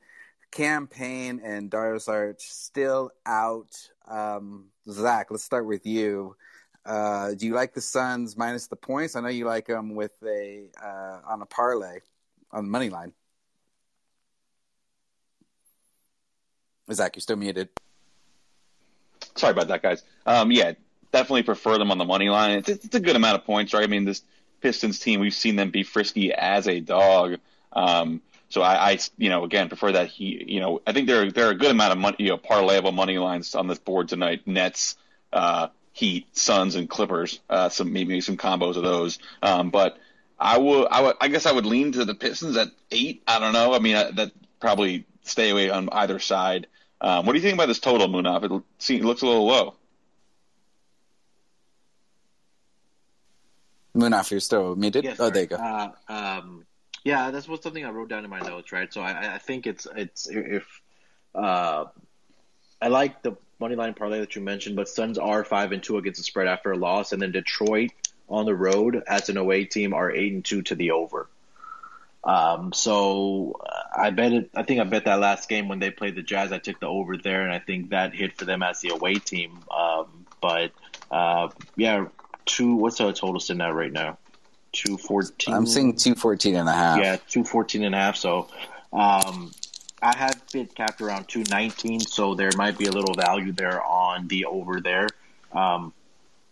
Cam Payne and Dario Saric still out. Um, Zach, let's start with you. Uh, do you like the Suns minus the points? I know you like them with a uh, on a parlay on the money line. Zach, you're still muted. Sorry about that, guys. Um, yeah, definitely prefer them on the money line. It's, it's, a good amount of points, right? I mean, this Pistons team, we've seen them be frisky as a dog. Um, so I, I, you know, again, prefer that he, you know, I think there are, there are a good amount of money, you know, parlayable money lines on this board tonight. Nets, uh, Heat, Suns, and Clippers. Uh, some maybe some combos of those. Um, but I would, I would, I guess I would lean to the Pistons at eight. I don't know. I mean, I, that probably stay away on either side. Um, what do you think about this total, Munaf? It, it looks a little low. Munaf, you're still muted. Yes, oh, there you go. Uh, um, yeah, that's what something I wrote down in my notes, right? So I, I think it's it's if uh, I like the money line parlay that you mentioned, but Suns are five and two against the spread after a loss, and then Detroit on the road as an away team are eight and two to the over. Um, so uh, I bet it. I think I bet that last game when they played the Jazz, I took the over there, and I think that hit for them as the away team. Um, but uh, yeah, two. What's our total sitting at right now? Two fourteen. I'm seeing two fourteen and a half. Yeah, two fourteen and a half. So um, I have it capped around two nineteen. So there might be a little value there on the over there. Um,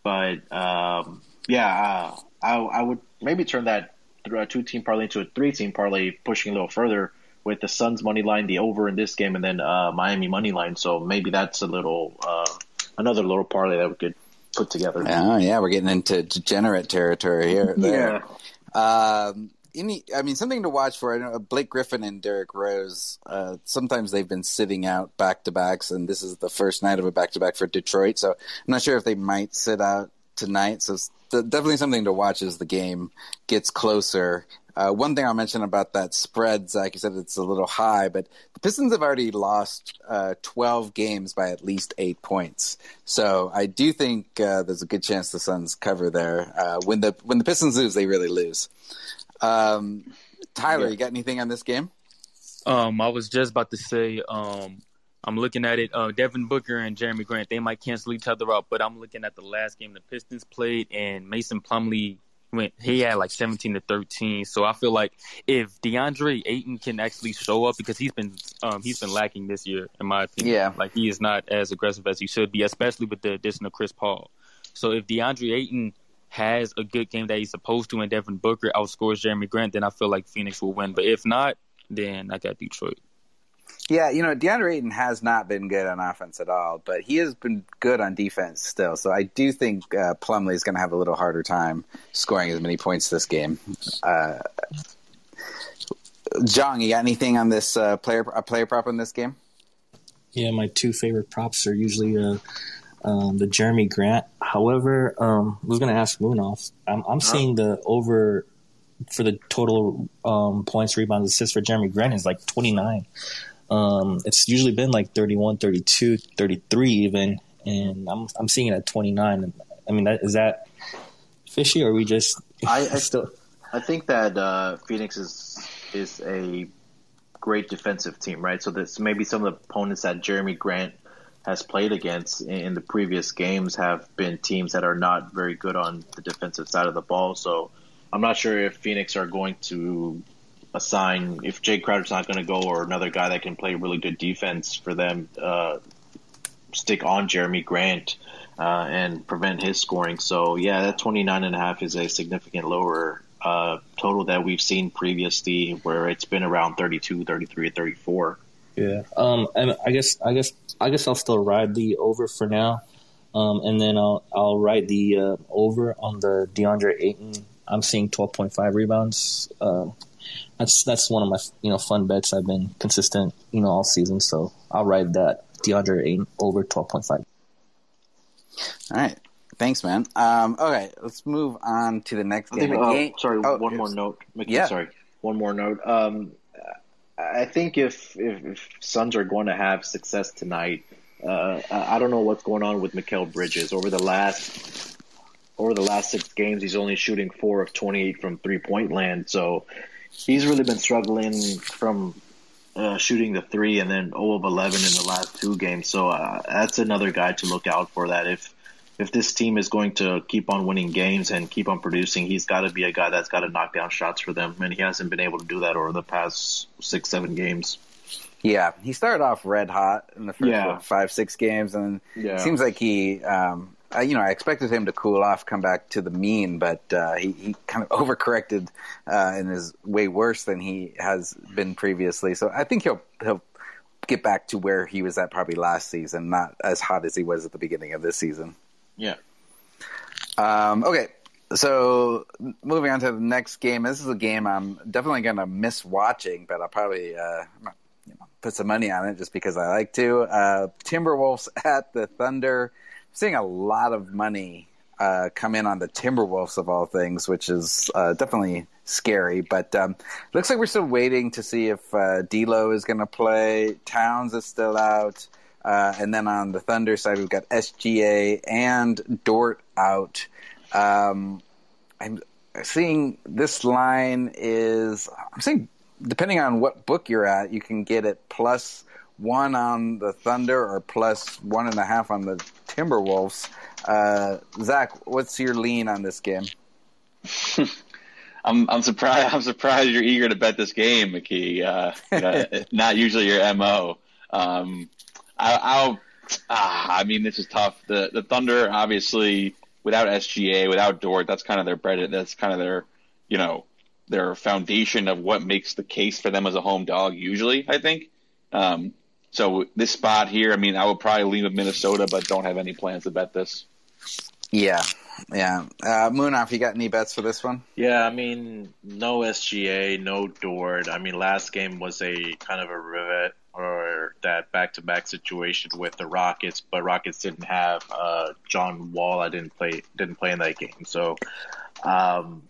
but um, yeah, uh, I, I would maybe turn that a two team parlay into a three team parlay, pushing a little further with the Suns money line, the over in this game, and then uh, Miami money line. So maybe that's a little uh, another little parlay that we could put together. Yeah, yeah, we're getting into degenerate territory here. There. Yeah. Um, any, I mean, something to watch for. I know Blake Griffin and Derrick Rose. Uh, sometimes they've been sitting out back to backs, and this is the first night of a back to back for Detroit. So I'm not sure if they might sit out tonight. So definitely something to watch as the game gets closer. Uh, one thing I'll mention about that spread, Zach, you said it's a little high, but the Pistons have already lost uh, 12 games by at least eight points. So I do think uh, there's a good chance the Suns cover there. Uh, when the when the Pistons lose, they really lose. Um, Tyler, yeah. you got anything on this game? Um, I was just about to say, um, I'm looking at it. Uh, Devin Booker and Jerami Grant, they might cancel each other out, but I'm looking at the last game the Pistons played, and Mason Plumlee went he had like 17 to 13. So I feel like if DeAndre Ayton can actually show up because he's been um, he's been lacking this year in my opinion. Yeah. Like he is not as aggressive as he should be, especially with the addition of Chris Paul. So if DeAndre Ayton has a good game that he's supposed to and Devin Booker outscores Jerami Grant, then I feel like Phoenix will win. But if not, then I got Detroit. Yeah, you know, DeAndre Ayton has not been good on offense at all, but he has been good on defense still. So I do think uh, Plumlee is going to have a little harder time scoring as many points this game. Uh, Jong, you got anything on this uh, player a player prop in this game? Yeah, my two favorite props are usually uh, um, the Jerami Grant. However, um, I was going to ask Munaf. I'm, I'm seeing the over for the total um, points, rebounds, assists for Jerami Grant is like 29. Um, it's usually been like 31, 32, 33 even, and I'm I'm seeing it at 29. I mean, that, is that fishy, or are we just I, I still? I think that uh, Phoenix is is a great defensive team, right? So this maybe some of the opponents that Jerami Grant has played against in the previous games have been teams that are not very good on the defensive side of the ball. So I'm not sure if Phoenix are going to assign if Jay Crowder's not going to go or another guy that can play really good defense for them uh, stick on Jerami Grant uh, and prevent his scoring. So yeah, that 29 and a half is a significant lower uh, total that we've seen previously where it's been around 32, 33, 34. Yeah. Um. And I guess I guess I guess I'll still ride the over for now. Um. And then I'll I'll ride the uh, over on the DeAndre Ayton. I'm seeing 12.5 rebounds. Um. That's that's one of my you know fun bets. I've been consistent you know all season, so I'll ride that DeAndre Ayton over 12.5. All right. Thanks, man. Um, okay, let's move on to the next I game. think, uh, Game- sorry, oh, one more note. Mickey, Yeah. Sorry, one more note. Um, I think if, if if Suns are going to have success tonight, uh, I I don't know what's going on with Mikal Bridges over the last over the last six games. He's only shooting four of twenty eight from three point land, so he's really been struggling from uh, shooting the three, and then zero of eleven in the last two games. So uh, that's another guy to look out for. That if if this team is going to keep on winning games and keep on producing, he's got to be a guy that's got to knock down shots for them, and he hasn't been able to do that over the past six, seven games. Yeah, he started off red hot in the first Yeah. what, five, six games, and Yeah. it seems like he, um, I, you know, I expected him to cool off, come back to the mean, but uh, he, he kind of overcorrected uh, and is way worse than he has been previously. So I think he'll he'll get back to where he was at probably last season, not as hot as he was at the beginning of this season. Yeah. Um, okay, so moving on to the next game. This is a game I'm definitely going to miss watching, but I'll probably uh, you know, put some money on it just because I like to. Uh, Timberwolves at the Thunder. Seeing a lot of money uh, come in on the Timberwolves of all things, which is uh, definitely scary. But um, looks like we're still waiting to see if uh, D'Lo is going to play. Towns is still out. Uh, and then on the Thunder side, we've got SGA and Dort out. Um, I'm seeing this line is, I'm seeing, depending on what book you're at, you can get it plus one on the Thunder or plus one and a half on the Timberwolves. Uh, Zach, what's your lean on this game? I'm I'm surprised. I'm surprised you're eager to bet this game, McKee. Uh, not usually your mo. Um, I, I'll. Ah, I mean, this is tough. The the Thunder, obviously, without SGA, without Dort, that's kind of their bread. That's kind of their, you know, their foundation of what makes the case for them as a home dog. Usually, I think. Um, so this spot here, I mean, I would probably lean with Minnesota, but don't have any plans to bet this. Yeah, yeah. Uh, Munaf, you got any bets for this one? Yeah, I mean, no SGA, no Dort. I mean, last game was a kind of a rivet or that back-to-back situation with the Rockets, but Rockets didn't have uh, John Wall. I didn't play didn't play in that game, so. Um,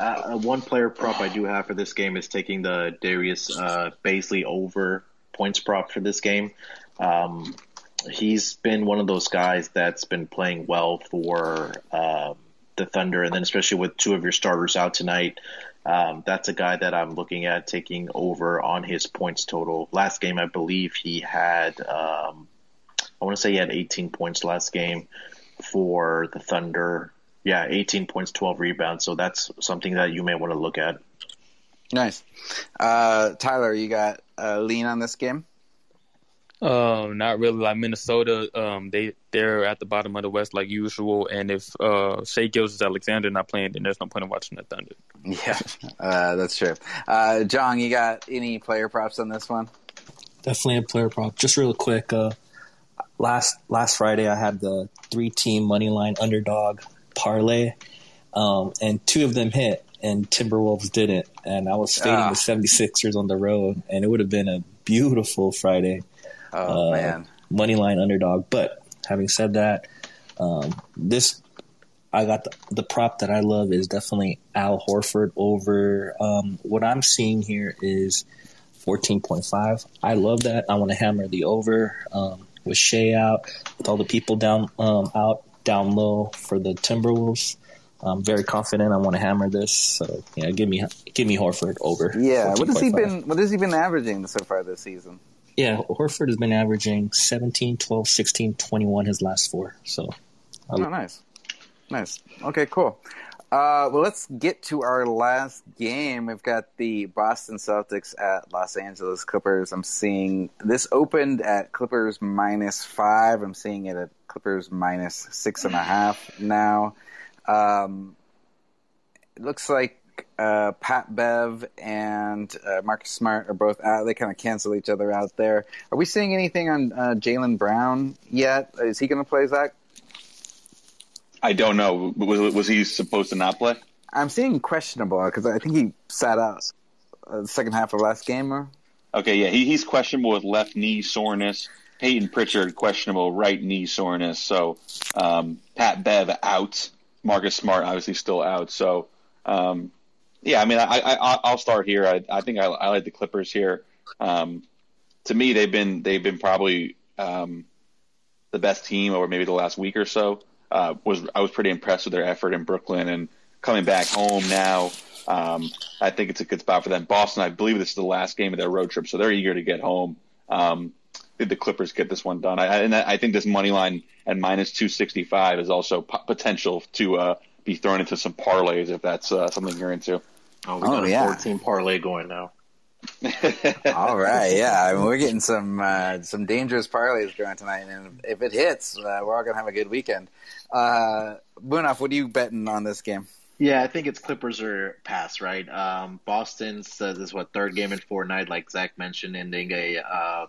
uh, one player prop I do have for this game is taking the Darius uh, Bazley over points prop for this game. Um, he's been one of those guys that's been playing well for um, the Thunder, and then especially with two of your starters out tonight, um, that's a guy that I'm looking at taking over on his points total. Last game, I believe he had, um, I want to say he had 18 points last game for the Thunder. yeah, 18 points, 12 rebounds. So that's something that you may want to look at. Nice. Uh, Tyler, you got a lean on this game? Um, not really. Like Minnesota, um, they they're at the bottom of the West like usual. And if uh Shai Gilgeous-Alexander not playing, then there's no point in watching the Thunder. Yeah, uh, that's true. Uh, John, you got any player props on this one? Definitely a player prop. Just real quick. Uh, last last Friday, I had the three team money line underdog parlay, um, and two of them hit, and Timberwolves didn't. And I was fading ah. the 76ers on the road, and it would have been a beautiful Friday. Oh uh, man, money line underdog. But having said that, um, this I got the, the, prop that I love is definitely Al Horford over. Um, what I'm seeing here is 14.5. I love that. I want to hammer the over um, with Shai out, with all the people down um, out down low for the Timberwolves. I'm very confident. I want to hammer this. So yeah, give me give me Horford over. Yeah, what has he been? What has he been averaging so far this season? Yeah, Horford has been averaging 17, 12, 16, 21 his last four. So, oh, nice, nice. Okay, cool. Uh, well, let's get to our last game. We've got the Boston Celtics at Los Angeles Clippers. I'm seeing this opened at Clippers minus five. I'm seeing it at Clippers minus six and a half now. Um, it looks like uh, Pat Bev and uh, Marcus Smart are both out. They kind of cancel each other out there. Are we seeing anything on uh, Jaylen Brown yet? Is he going to play, Zach? I don't know. Was, was he supposed to not play? I'm seeing questionable because I think he sat out uh, the second half of last game. Or okay, yeah, he, he's questionable with left knee soreness. Peyton Pritchard questionable right knee soreness. So um, Pat Bev out. Marcus Smart obviously still out. So um, yeah, I mean, I, I I'll start here. I, I think I, I like the Clippers here. Um, to me, they've been they've been probably um, the best team over maybe the last week or so. Uh, was I was pretty impressed with their effort in Brooklyn and coming back home now. Um, I think it's a good spot for them. Boston, I believe this is the last game of their road trip, so they're eager to get home. Um, did the Clippers get this one done? I, and I think this money line at minus two sixty five is also p- potential to uh, be thrown into some parlays if that's uh, something you're into. Oh, we got oh, a yeah. 14 parlay going now. All right, yeah, I mean, we're getting some uh, some dangerous parlays going tonight, and if it hits, uh, we're all gonna have a good weekend. Uh, Munaf, what are you betting on this game? Yeah, I think it's Clippers or pass, right? Um, Boston says this is what third game in four night, like Zach mentioned, ending a uh,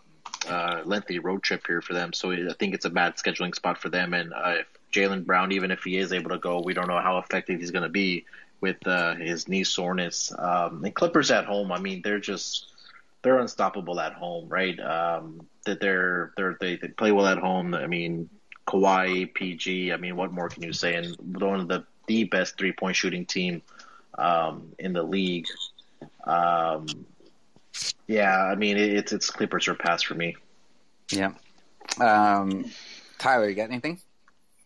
uh, lengthy road trip here for them. So I think it's a bad scheduling spot for them. And uh, if Jaylen Brown, even if he is able to go, we don't know how effective he's going to be with uh, his knee soreness. Um, and Clippers at home, I mean, they're just they're unstoppable at home, right? Um, that they're they're they, they play well at home. I mean, Kawhi, PG. I mean, what more can you say? And one of the the best three point shooting team um, in the league. Um, yeah, I mean, it, it's it's Clippers or pass for me. Yeah. Um, Tyler, you got anything?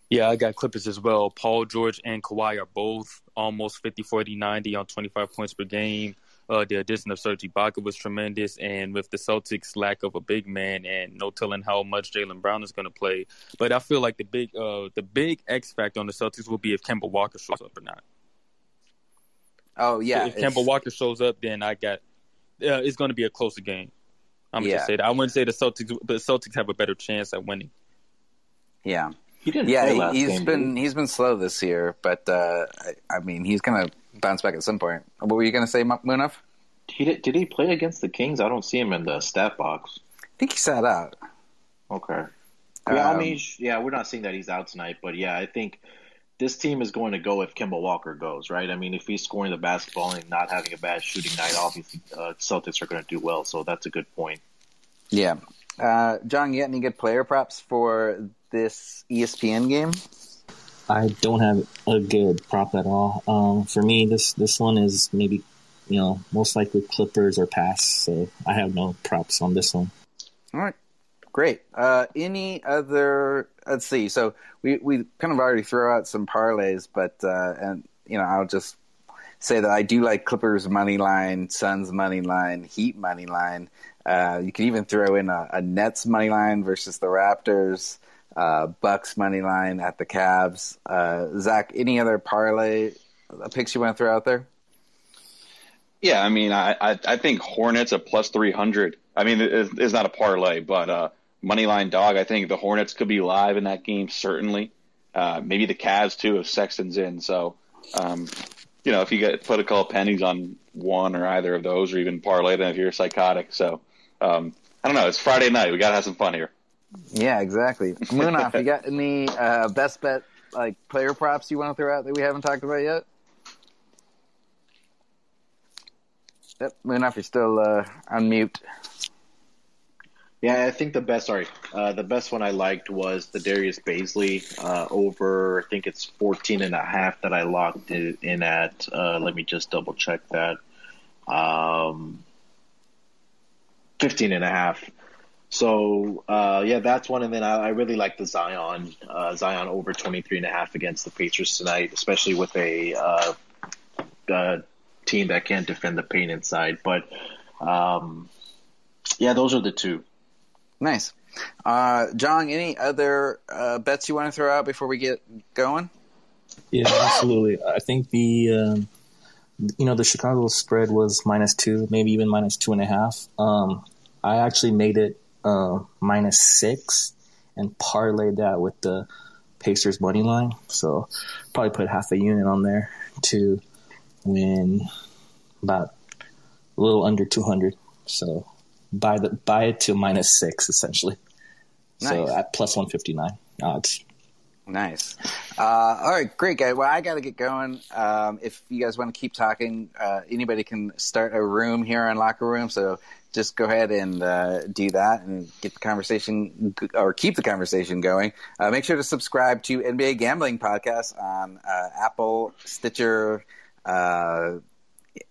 Yeah, I got Clippers as well. Paul George and Kawhi are both almost 50, 40, 90 on 25 points per game. Uh, the addition of Serge Ibaka was tremendous, and with the Celtics' lack of a big man and no telling how much Jaylen Brown is going to play, but I feel like the big uh, the big X factor on the Celtics will be if Kemba Walker shows up or not. Oh yeah, if Kemba Walker shows up, then I got uh, it's going to be a closer game. I'm yeah. just say that. I wouldn't say the Celtics, but the Celtics have a better chance at winning. Yeah, he didn't. Yeah, he, has been he's been slow this year, but uh, I, I, mean he's gonna bounce back at some point. What were you gonna say, Munaf? He did, did he play against the Kings? I don't see him in the stat box. I think he sat out. Okay. Yeah, um, I mean, yeah, we're not seeing that he's out tonight, but yeah, I think this team is going to go if Kemba Walker goes, right? I mean, if he's scoring the basketball and not having a bad shooting night, obviously uh, Celtics are going to do well. So that's a good point. Yeah. Uh, John, you got any good player props for this ESPN game? I don't have a good prop at all. Um, for me, this this one is maybe you know most likely Clippers or pass. So I have no props on this one. All right, great. Uh, any other? Let's see. So we we kind of already throw out some parlays, but uh, and you know I'll just say that I do like Clippers money line, Suns money line, Heat money line. Uh, you can even throw in a, a Nets money line versus the Raptors. uh, Bucks money line at the Cavs. Uh, Zach, any other parlay picks you want to throw out there? Yeah, I mean, I, I, I think Hornets at plus 300. I mean, it's, it's not a parlay, but money line dog. I think the Hornets could be live in that game, certainly. Uh, maybe the Cavs, too, if Sexton's in. So, um, you know, if you get put a couple pennies on one or either of those, or even parlay them if you're psychotic. So, um, I don't know. It's Friday night. We got to have some fun here. Yeah, exactly. Munaf, you got any uh, best bet like player props you want to throw out that we haven't talked about yet? Yep, Munaf, you're still uh, on mute. Yeah, I think the best. Sorry, uh, the best one I liked was the Darius Bazley uh, over. I think it's 14 and a half that I locked in at. Uh, let me just double check that. Um, 15 and a half. So uh, yeah, that's one. And then I, I really like the Zion uh, Zion over 23 and a half against the Patriots tonight, especially with a uh, team that can't defend the paint inside. But um, yeah, those are the two. Nice. Uh, John, any other uh, bets you want to throw out before we get going? Yeah, absolutely. I think the um, you know the Chicago spread was minus two, maybe even minus two and a half. Um, I actually made it uh, minus six and parlayed that with the Pacers money line. So probably put half a unit on there to win about a little under 200. So buy the buy it to minus six essentially. Nice. So at plus 159 odds. Nice. Uh, all right, great, guy. Well, I got to get going. Um, if you guys want to keep talking, uh, anybody can start a room here on Locker Room. So just go ahead and uh, do that and get the conversation or keep the conversation going. Uh, make sure to subscribe to NBA Gambling Podcast on uh, Apple, Stitcher, uh,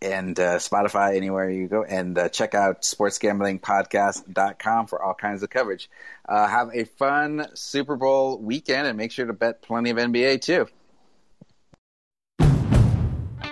and uh, Spotify, anywhere you go. And uh, check out sportsgamblingpodcast.com for all kinds of coverage. have a fun Super Bowl weekend and make sure to bet plenty of NBA too.